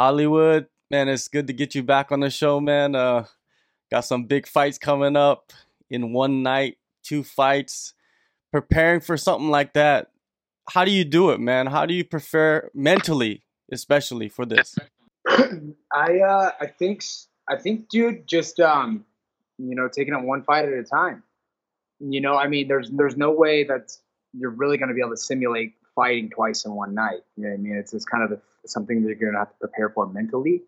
Hollywood, man, it's good to get you back on the show, man. Uh, got some big fights coming up in one night, two fights. Preparing for something like that, how do you do it, man? How do you prepare mentally, especially for this? I uh, I think I think, dude, just um, you know, taking it one fight at a time. You know, I mean, there's there's no way that you're really going to be able to simulate fighting twice in one night. You know I mean? It's it's kind of something that you're going to have to prepare for mentally.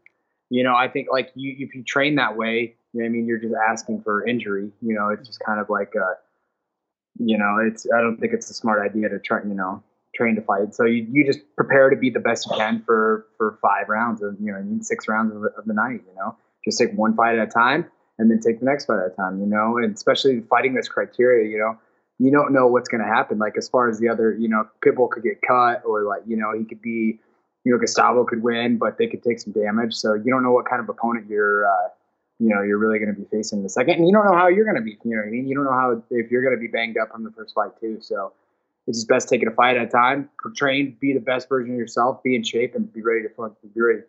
You know, I think like you if you train that way, you know I mean, you're just asking for injury. You know, it's just kind of like a, you know, it's I don't think it's a smart idea to try, you know, train to fight. So you, you just prepare to be the best you can for for five rounds or you know, I mean six rounds of of the night. You know, just take one fight at a time and then take the next fight at a time. You know, and especially fighting this criteria. You know, you don't know what's going to happen. Like as far as the other, you know, Pitbull could get cut or like you know he could be, you know, Gustavo could win, but they could take some damage. So you don't know what kind of opponent you're. Uh, you know, you're really going to be facing in the second, and you don't know how you're going to be. You know what I mean? You don't know how if you're going to be banged up from the first fight too. So, it's just best taking a fight at a time. Train, be the best version of yourself, be in shape, and be ready to be ready,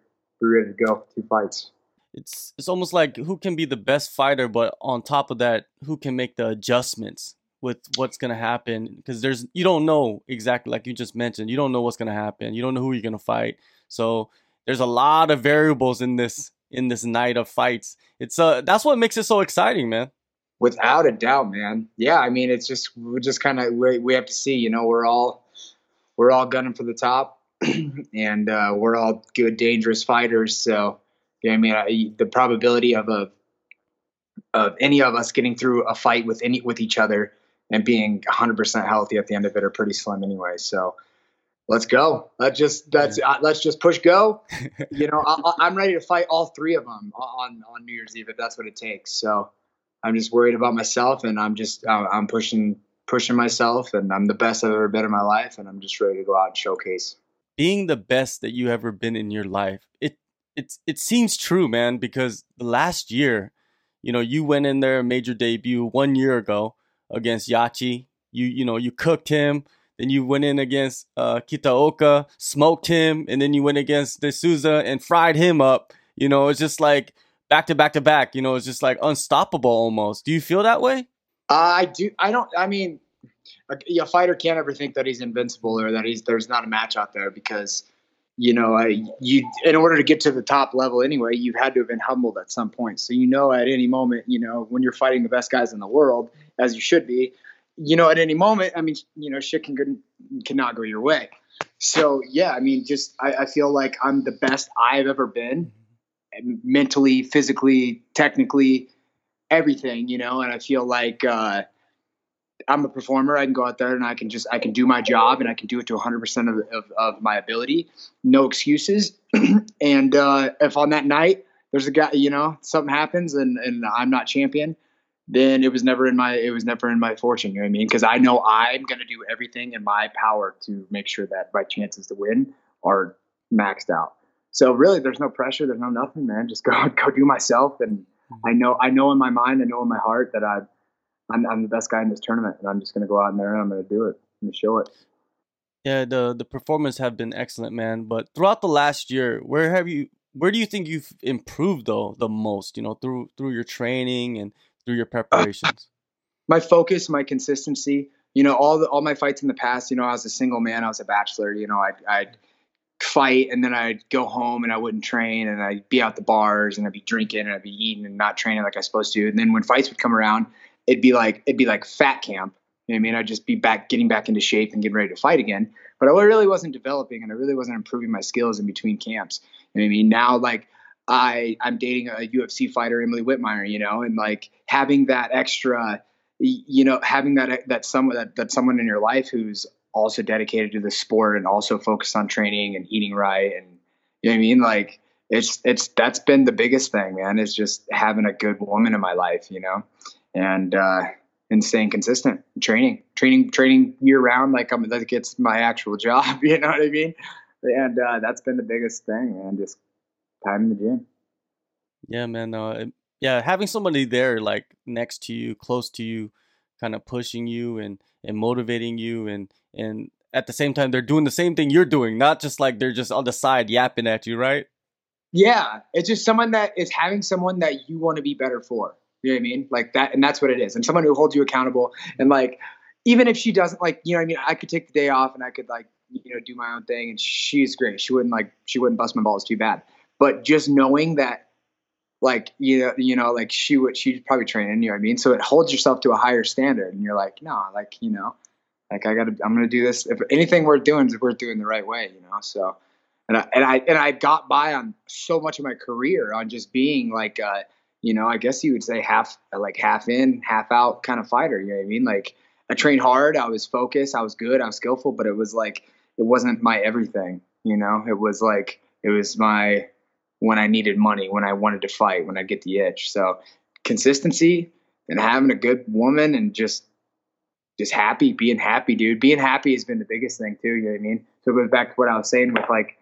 be ready to go for two fights it's it's almost like who can be the best fighter, but on top of that, who can make the adjustments with what's gonna happen? Because there's you don't know exactly like you just mentioned, you don't know what's gonna happen. You don't know who you're gonna fight. So there's a lot of variables in this in this night of fights. It's uh that's what makes it so exciting, man. Without a doubt, man. Yeah, I mean it's just we're just kind of we, we have to see. You know, we're all we're all gunning for the top, and uh, we're all good, dangerous fighters. So yeah I mean? I, the probability of a of any of us getting through a fight with any with each other and being 100% healthy at the end of it are pretty slim anyway. So let's go. Let's just that's uh, let's just push go. you know, I, am ready to fight all three of them on on New Year's Eve if that's what it takes. So I'm just worried about myself, and I'm just uh, I'm pushing pushing myself, and I'm the best I've ever been in my life, and I'm just ready to go out and showcase. Being the best that you ever been in your life, it it's it seems true, man, because the last year, you know, you went in there, made your debut one year ago against Yachi. You you know, you cooked him. Then you went in against uh, Kitaoka, smoked him, and then you went against De Souza and fried him up. You know, it's just like back to back to back. You know, it's just like unstoppable almost. Do you feel that way? Uh, I do. I don't. I mean, a, a, fighter can't ever think that he's invincible or that he's there's not a match out there because you know, I, you in order to get to the top level anyway, you've had to have been humbled at some point. So you know, at any moment, you know, when you're fighting the best guys in the world, as you should be, you know, at any moment, I mean, you know, shit can cannot go your way. So yeah, I mean, just I, I feel like I'm the best I've ever been, mentally, physically, technically, everything, you know, and I feel like. uh I'm a performer. I can go out there and I can just I can do my job and I can do it to 100 percent of, of, of my ability. No excuses. and uh, if on that night there's a guy, you know, something happens and and I'm not champion, then it was never in my it was never in my fortune. You know what I mean? Because I know I'm gonna do everything in my power to make sure that my chances to win are maxed out. So really, there's no pressure. There's no nothing, man. Just go go do myself. And mm-hmm. I know I know in my mind, I know in my heart that I I'm, I'm the best guy in this tournament, and I'm just going to go out in there and I'm going to do it. I'm going to show it. Yeah, the the performance have been excellent, man. But throughout the last year, where have you? Where do you think you've improved though the most? You know, through through your training and through your preparations. Uh, my focus, my consistency. You know, all the all my fights in the past. You know, I was a single man. I was a bachelor. You know, I'd, I'd fight and then I'd go home and I wouldn't train and I'd be out the bars and I'd be drinking and I'd be eating and not training like I was supposed to. And then when fights would come around, it'd be like it'd be like fat camp. You know what I mean, I'd just be back, getting back into shape and getting ready to fight again. But I really wasn't developing, and I really wasn't improving my skills in between camps. You know what I mean, now like I I'm dating a UFC fighter, Emily Whitmire, you know, and like having that extra, you know, having that that someone that, that someone in your life who's also dedicated to the sport and also focused on training and eating right, and you know what I mean, like it's it's that's been the biggest thing, man. Is just having a good woman in my life, you know, and uh, and staying consistent, training, training, training year round, like I'm like it's my actual job. You know what I mean? And uh, that's been the biggest thing, man. Just time in the gym. Yeah, man. Uh, yeah, having somebody there, like next to you, close to you, kind of pushing you and and motivating you, and and at the same time they're doing the same thing you're doing, not just like they're just on the side yapping at you, right? Yeah, it's just someone that is having someone that you want to be better for. You know what I mean? Like that, and that's what it is. And someone who holds you accountable. And like, even if she doesn't like, you know, what I mean, I could take the day off and I could like, you know, do my own thing. And she's great. She wouldn't like, she wouldn't bust my balls too bad. But just knowing that, like, you know, you know, like she would, she'd probably train in. You know what I mean? So it holds yourself to a higher standard, and you're like, no, like, you know, like I got to, I'm gonna do this. If anything worth doing is worth doing the right way, you know. So, and I and I and I got by on so much of my career on just being like. uh you know, I guess you would say half like half in, half out kind of fighter. You know what I mean? Like I trained hard, I was focused, I was good, I was skillful, but it was like it wasn't my everything. You know, it was like it was my when I needed money, when I wanted to fight, when I get the itch. So consistency and having a good woman and just just happy, being happy, dude. Being happy has been the biggest thing too. You know what I mean? So it goes back to what I was saying with like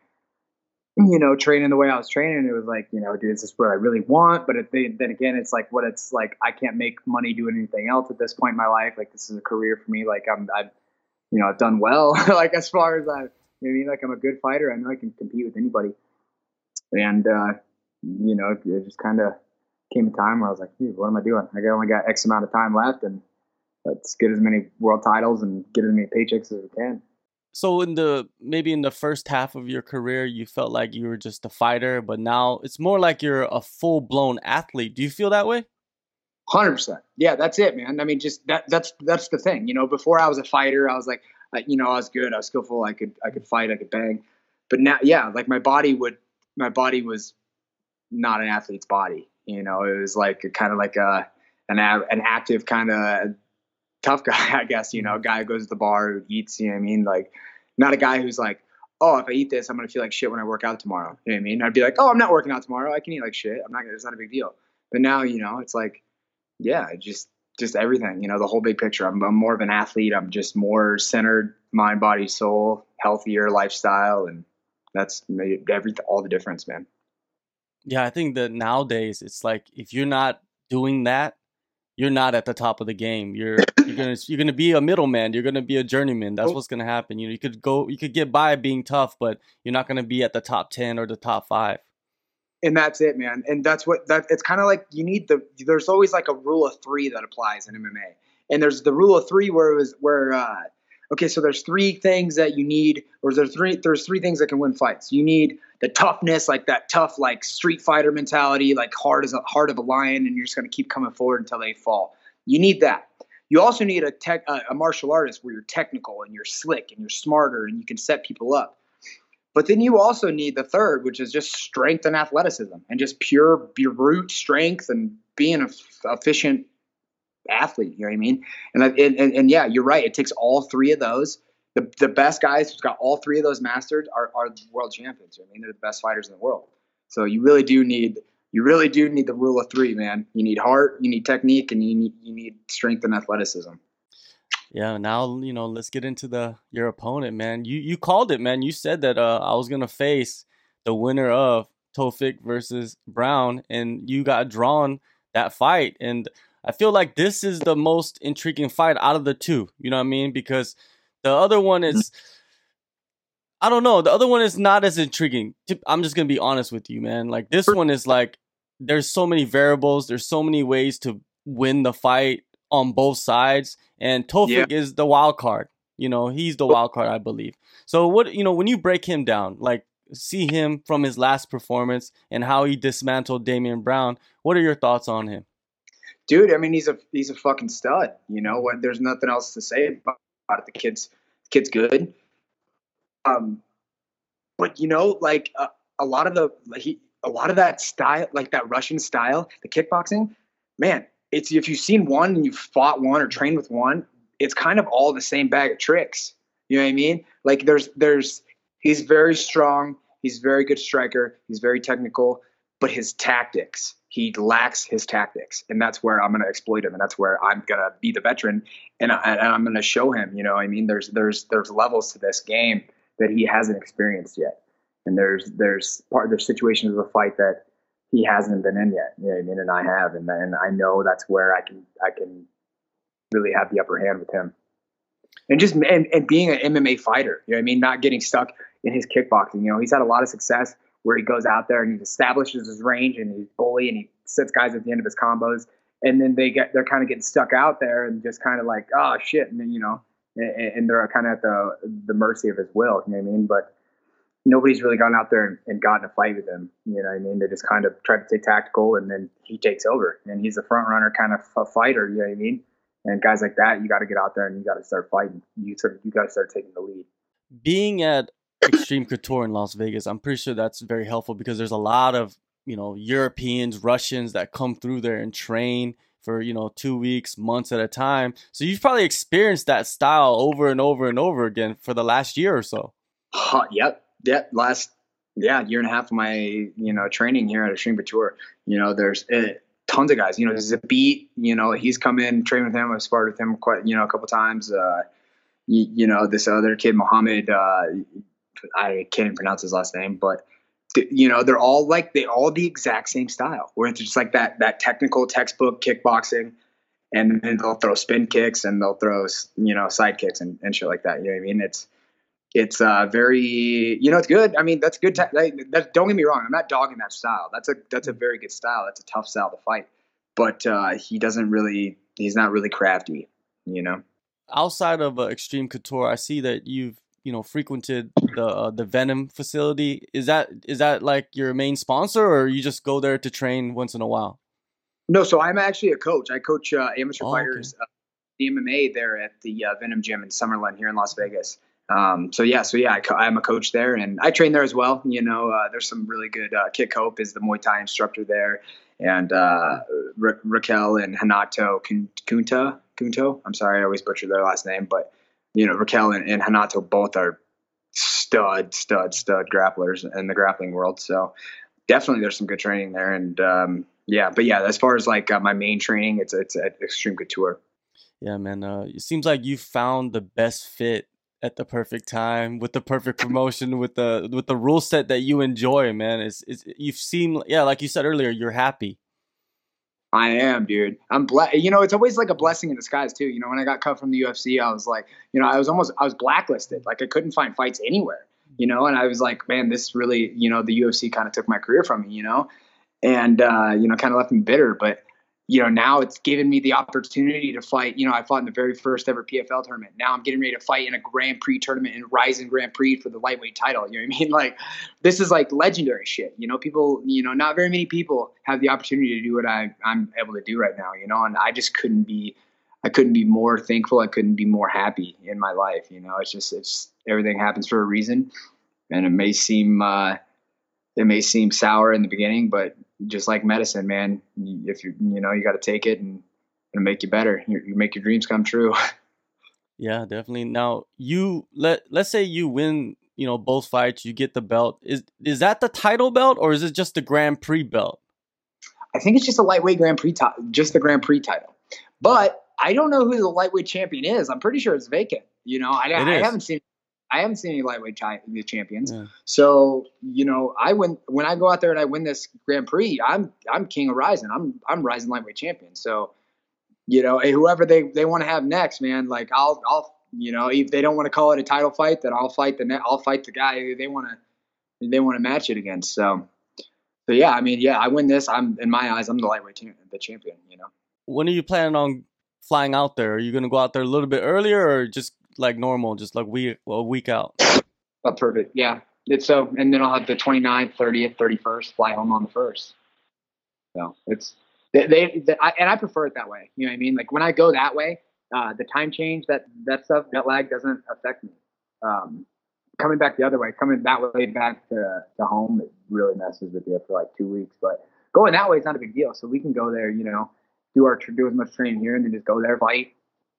you know, training the way I was training, it was like, you know, dude, this is what I really want. But it, then again, it's like what it's like. I can't make money doing anything else at this point in my life. Like this is a career for me. Like I'm, I've, you know, I've done well. like as far as I, you know I mean, like I'm a good fighter. I know I can compete with anybody. And uh, you know, it just kind of came a time where I was like, dude, what am I doing? I only got X amount of time left, and let's get as many world titles and get as many paychecks as we can. So in the maybe in the first half of your career you felt like you were just a fighter but now it's more like you're a full-blown athlete. Do you feel that way? 100% yeah that's it man. I mean just that that's that's the thing. You know before i was a fighter i was like I, you know i was good. I was skillful. I could i could fight. I could bang. But now yeah like my body would my body was not an athlete's body you know it was like kind of like a an, an active kind of tough guy, I guess, you know, mm-hmm. guy who goes to the bar, who eats, you know what I mean? Like, not a guy who's like, oh, if I eat this, I'm to feel like shit when I work out tomorrow. You know what I mean? I'd be like, oh, I'm not working out tomorrow. I can eat like shit. I'm not, it's not a big deal. But now, you know, it's like, yeah, just, just everything, you know, the whole big picture. I'm, I'm more of an athlete. I'm just more centered, mind, body, soul, healthier lifestyle. And that's made every, all the difference, man. Yeah. I think that nowadays it's like, if you're not doing that, you're not at the top of the game. You're you're gonna you're gonna be a middleman. You're gonna be a journeyman. That's oh. what's gonna happen. You know, you could go, you could get by being tough, but you're not gonna be at the top ten or the top five. And that's it, man. And that's what that. It's kind of like you need the. There's always like a rule of three that applies in MMA, and there's the rule of three where it was where. uh Okay, so there's three things that you need, or there's three there's three things that can win fights. You need the toughness, like that tough, like street fighter mentality, like hard as a heart of a lion, and you're just gonna keep coming forward until they fall. You need that. You also need a tech, a martial artist where you're technical and you're slick and you're smarter and you can set people up. But then you also need the third, which is just strength and athleticism and just pure brute strength and being an efficient athlete. You know what I mean? And, and, and, and yeah, you're right. It takes all three of those the, the best guys who's got all three of those mastered are, are world champions. I mean, they're the best fighters in the world. So you really do need you really do need the rule of three, man. You need heart, you need technique, and you need you need strength and athleticism. Yeah, now you know. Let's get into the your opponent, man. You you called it, man. You said that uh, I was gonna face the winner of Tofiq versus Brown, and you got drawn that fight. And I feel like this is the most intriguing fight out of the two. You know what I mean? Because the other one mm-hmm. is I don't know. The other one is not as intriguing. I'm just gonna be honest with you, man. Like this one is like there's so many variables. There's so many ways to win the fight on both sides, and Tofiq yeah. is the wild card. You know, he's the wild card, I believe. So what you know when you break him down, like see him from his last performance and how he dismantled Damien Brown. What are your thoughts on him? Dude, I mean, he's a he's a fucking stud. You know what? There's nothing else to say about it. The kid's the kid's good. Um, but you know, like uh, a lot of the he, a lot of that style, like that Russian style, the kickboxing, man, it's if you've seen one and you've fought one or trained with one, it's kind of all the same bag of tricks. You know what I mean? Like there's there's he's very strong, he's very good striker, he's very technical, but his tactics he lacks his tactics. And that's where i'm going to exploit him and that's where i'm going to be the veteran. And, I, and i'm going to show him you know i mean there's there's there's levels to this game that he hasn't experienced yet. And there's there's part there's situations of the fight that he hasn't been in yet you know i mean? And i have and then i know that's where i can i can really have the upper hand with him. And just and, and being an mma fighter you know i mean? Not getting stuck in his kickboxing you know he's had a lot of success where he goes out there and he establishes his range and he's bully and he sits guys at the end of his combos. And then they get they're kind of getting stuck out there and just kind of like oh shit and then you know and, and they're kind of at the the mercy of his will. You know what I mean? But nobody's really gone out there and, and gotten a fight with him. You know what I mean? They just kind of try to take tactical and then he takes over and he's a front runner kind of a fighter. You know what I mean? And guys like that, you got to get out there and you got to start fighting. You sort of, you got to start taking the lead. Being at Extreme Couture in Las Vegas, I'm pretty sure that's very helpful because there's a lot of you know Europeans, Russians that come through there and train for you know two weeks, months at a time. So you've probably experienced that style over and over and over again for the last year or so. Uh, yep, yep. Last yeah year and a half of my you know training here at Extreme Couture. You know, there's uh, tons of guys. You know, there's a beat. You know, he's come in, trained with him. I've sparred with him quite you know a couple times. Uh, you, you know, this other kid, Mohammed. Uh, I can't even pronounce his last name, but you know they're all like they all the exact same style where it's just like that that technical textbook kickboxing and then they'll throw spin kicks and they'll throw you know side kicks and, and shit like that you know what i mean? It's it's uh very you know it's good i mean that's good te- that, don't get me wrong i'm not dogging that style that's a that's a very good style that's a tough style to fight but uh he doesn't really he's not really crafty you know? Outside of uh, extreme couture i see that you've you know frequented the uh, the Venom facility. Is that is that like your main sponsor, or you just go there to train once in a while? No, so I'm actually a coach. I coach uh, amateur oh, fighters, okay. uh, the MMA there at the uh, Venom Gym in Summerlin here in Las Vegas. Um, so yeah, so yeah, I, am a coach there, and I train there as well. You know, uh, there's some really good. Uh, Kit Cope is the Muay Thai instructor there, and uh, Ra- Raquel and Hanato Kunta Kunto. I'm sorry, I always butcher their last name, but you know, Raquel and, and Hanato both are stud, stud, stud grapplers in the grappling world. So definitely there's some good training there. And um, yeah, but yeah, as far as like uh, my main training, it's it's at Extreme Couture. Yeah, man. Uh, it seems like you found the best fit at the perfect time with the perfect promotion with the with the rule set that you enjoy, man. It's, it's you've seen yeah, like you said earlier, you're happy. I am, dude. I'm blessed. You know, it's always like a blessing in disguise too. You know, when I got cut from the UFC, I was like, you know, I was almost I was blacklisted. Like I couldn't find fights anywhere. You know, and I was like, man, this really, you know, the UFC kind of took my career from me. You know, and uh, you know, kind of left me bitter. But you know, now it's given me the opportunity to fight. You know, I fought in the very first ever PFL tournament. Now I'm getting ready to fight in a Grand Prix tournament in Rizin Grand Prix for the lightweight title. You know what I mean? Like, this is like legendary shit. You know, people, you know, not very many people have the opportunity to do what I, I'm able to do right now, you know, and I just couldn't be, I couldn't be more thankful. I couldn't be more happy in my life. You know, it's just, it's everything happens for a reason. And it may seem, uh, it may seem sour in the beginning, but just like medicine, man, if you you know you got to take it and it'll make you better. You, you make your dreams come true. yeah, definitely. Now you let let's say you win, you know, both fights, you get the belt. Is is that the title belt or is it just the Grand Prix belt? I think it's just a lightweight Grand Prix, t- just the Grand Prix title. But I don't know who the lightweight champion is. I'm pretty sure it's vacant. You know, I, I haven't seen I haven't seen any lightweight the champions. Yeah. So you know, I win when I go out there and I win this Grand Prix. I'm I'm king of Rizin. I'm I'm Rizin lightweight champion. So you know, whoever they they want to have next, man, like I'll I'll you know if they don't want to call it a title fight, then I'll fight the I'll fight the guy they want to they want to match it against. So. So yeah, I mean, yeah, I win this. I'm in my eyes, I'm the lightweight team, the champion. You know. When are you planning on flying out there? Are you going to go out there a little bit earlier, or just like normal, just like we a week out. Oh, perfect. Yeah. It's so, and then I'll have the 29th, 30th, 31st, fly home on the first. So it's, they, they, they I, and I prefer it that way. You know what I mean? Like when I go that way, uh, the time change, that, that stuff, jet lag doesn't affect me. Um, coming back the other way, coming that way back to, to home, it really messes with you for like two weeks. But going that way is not a big deal. So we can go there, you know, do our do as much training here, and then just go there, fight,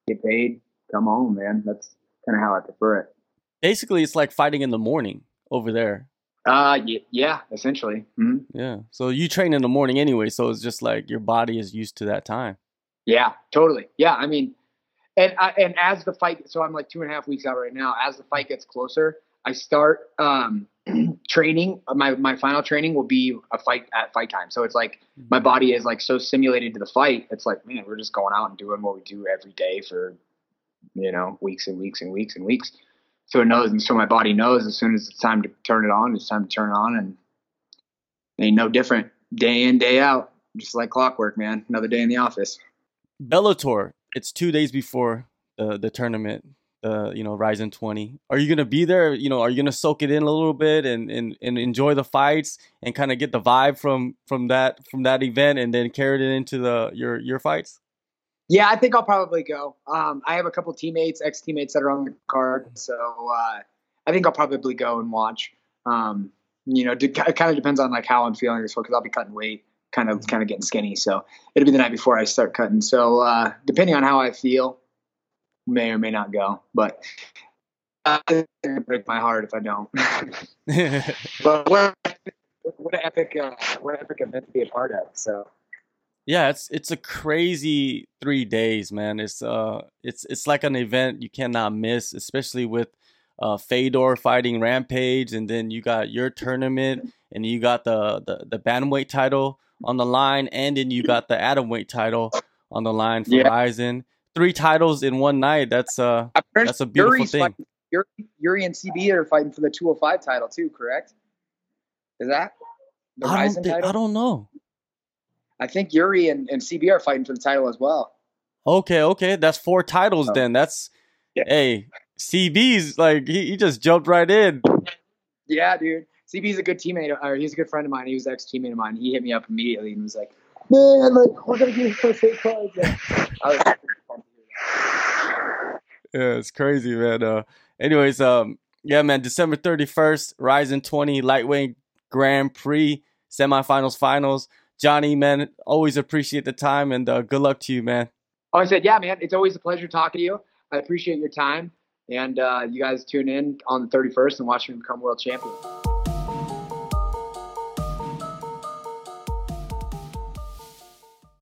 get paid, come home, man. That's kind of how I prefer it. Basically, it's like fighting in the morning over there. Uh, yeah, yeah essentially. Mm-hmm. Yeah. So you train in the morning anyway, so it's just like your body is used to that time. Yeah, totally. Yeah, I mean, and I, and as the fight, so I'm like two and a half weeks out right now. As the fight gets closer, I start um, training. My my final training will be a fight at fight time. So it's like my mm-hmm. body is like so simulated to the fight. It's like man, we're just going out and doing what we do every day for you know, weeks and weeks and weeks and weeks. So it knows, and so my body knows as soon as it's time to turn it on, it's time to turn it on, and ain't no different. Day in, day out, just like clockwork, man. Another day in the office. Bellator. It's two days before the the tournament. The you know Rizin 20. Are you gonna be there? You know, are you gonna soak it in a little bit and and, and enjoy the fights and kind of get the vibe from from that from that event and then carry it into the your your fights? Yeah, I think I'll probably go. Um, I have a couple teammates, ex teammates that are on the card, so uh, I think I'll probably go and watch. Um, you know, it kind of depends on like how I'm feeling this because I'll be cutting weight, kind of kind of getting skinny. So it'll be the night before I start cutting. So uh, depending on how I feel, may or may not go. But uh, break my heart if I don't. but what, what an epic, uh, what an epic event to be a part of. So yeah, it's it's a crazy three days, man. It's uh, it's it's like an event you cannot miss, especially with uh, Fedor fighting Rampage, and then you got your tournament, and you got the the, the bantamweight title on the line, and then you got the atomweight title on the line for yeah. Three titles in one night. That's uh, that's a beautiful Yuri's thing. Fighting, Yuri, Yuri and CB are fighting for the 205 title too, correct? Is that the I don't title? I don't know. I think Yuri and, and CB are fighting for the title as well. Okay, okay, that's four titles oh. then. That's yeah. hey, CB's like he, he just jumped right in. Yeah, dude. CB's a good teammate, or he's a good friend of mine. He was ex teammate of mine. He hit me up immediately and was like, "Man, like we're gonna give you first eight cards." yeah, it's crazy, man. Uh, anyways, um, yeah, man. December thirty first, Rizin twenty lightweight Grand Prix semifinals, finals. Johnny, man, always appreciate the time and uh, good luck to you, man. Oh, I said, yeah, man, it's always a pleasure talking to you. I appreciate your time. And uh, you guys tune in on the 31st and watch me become world champion.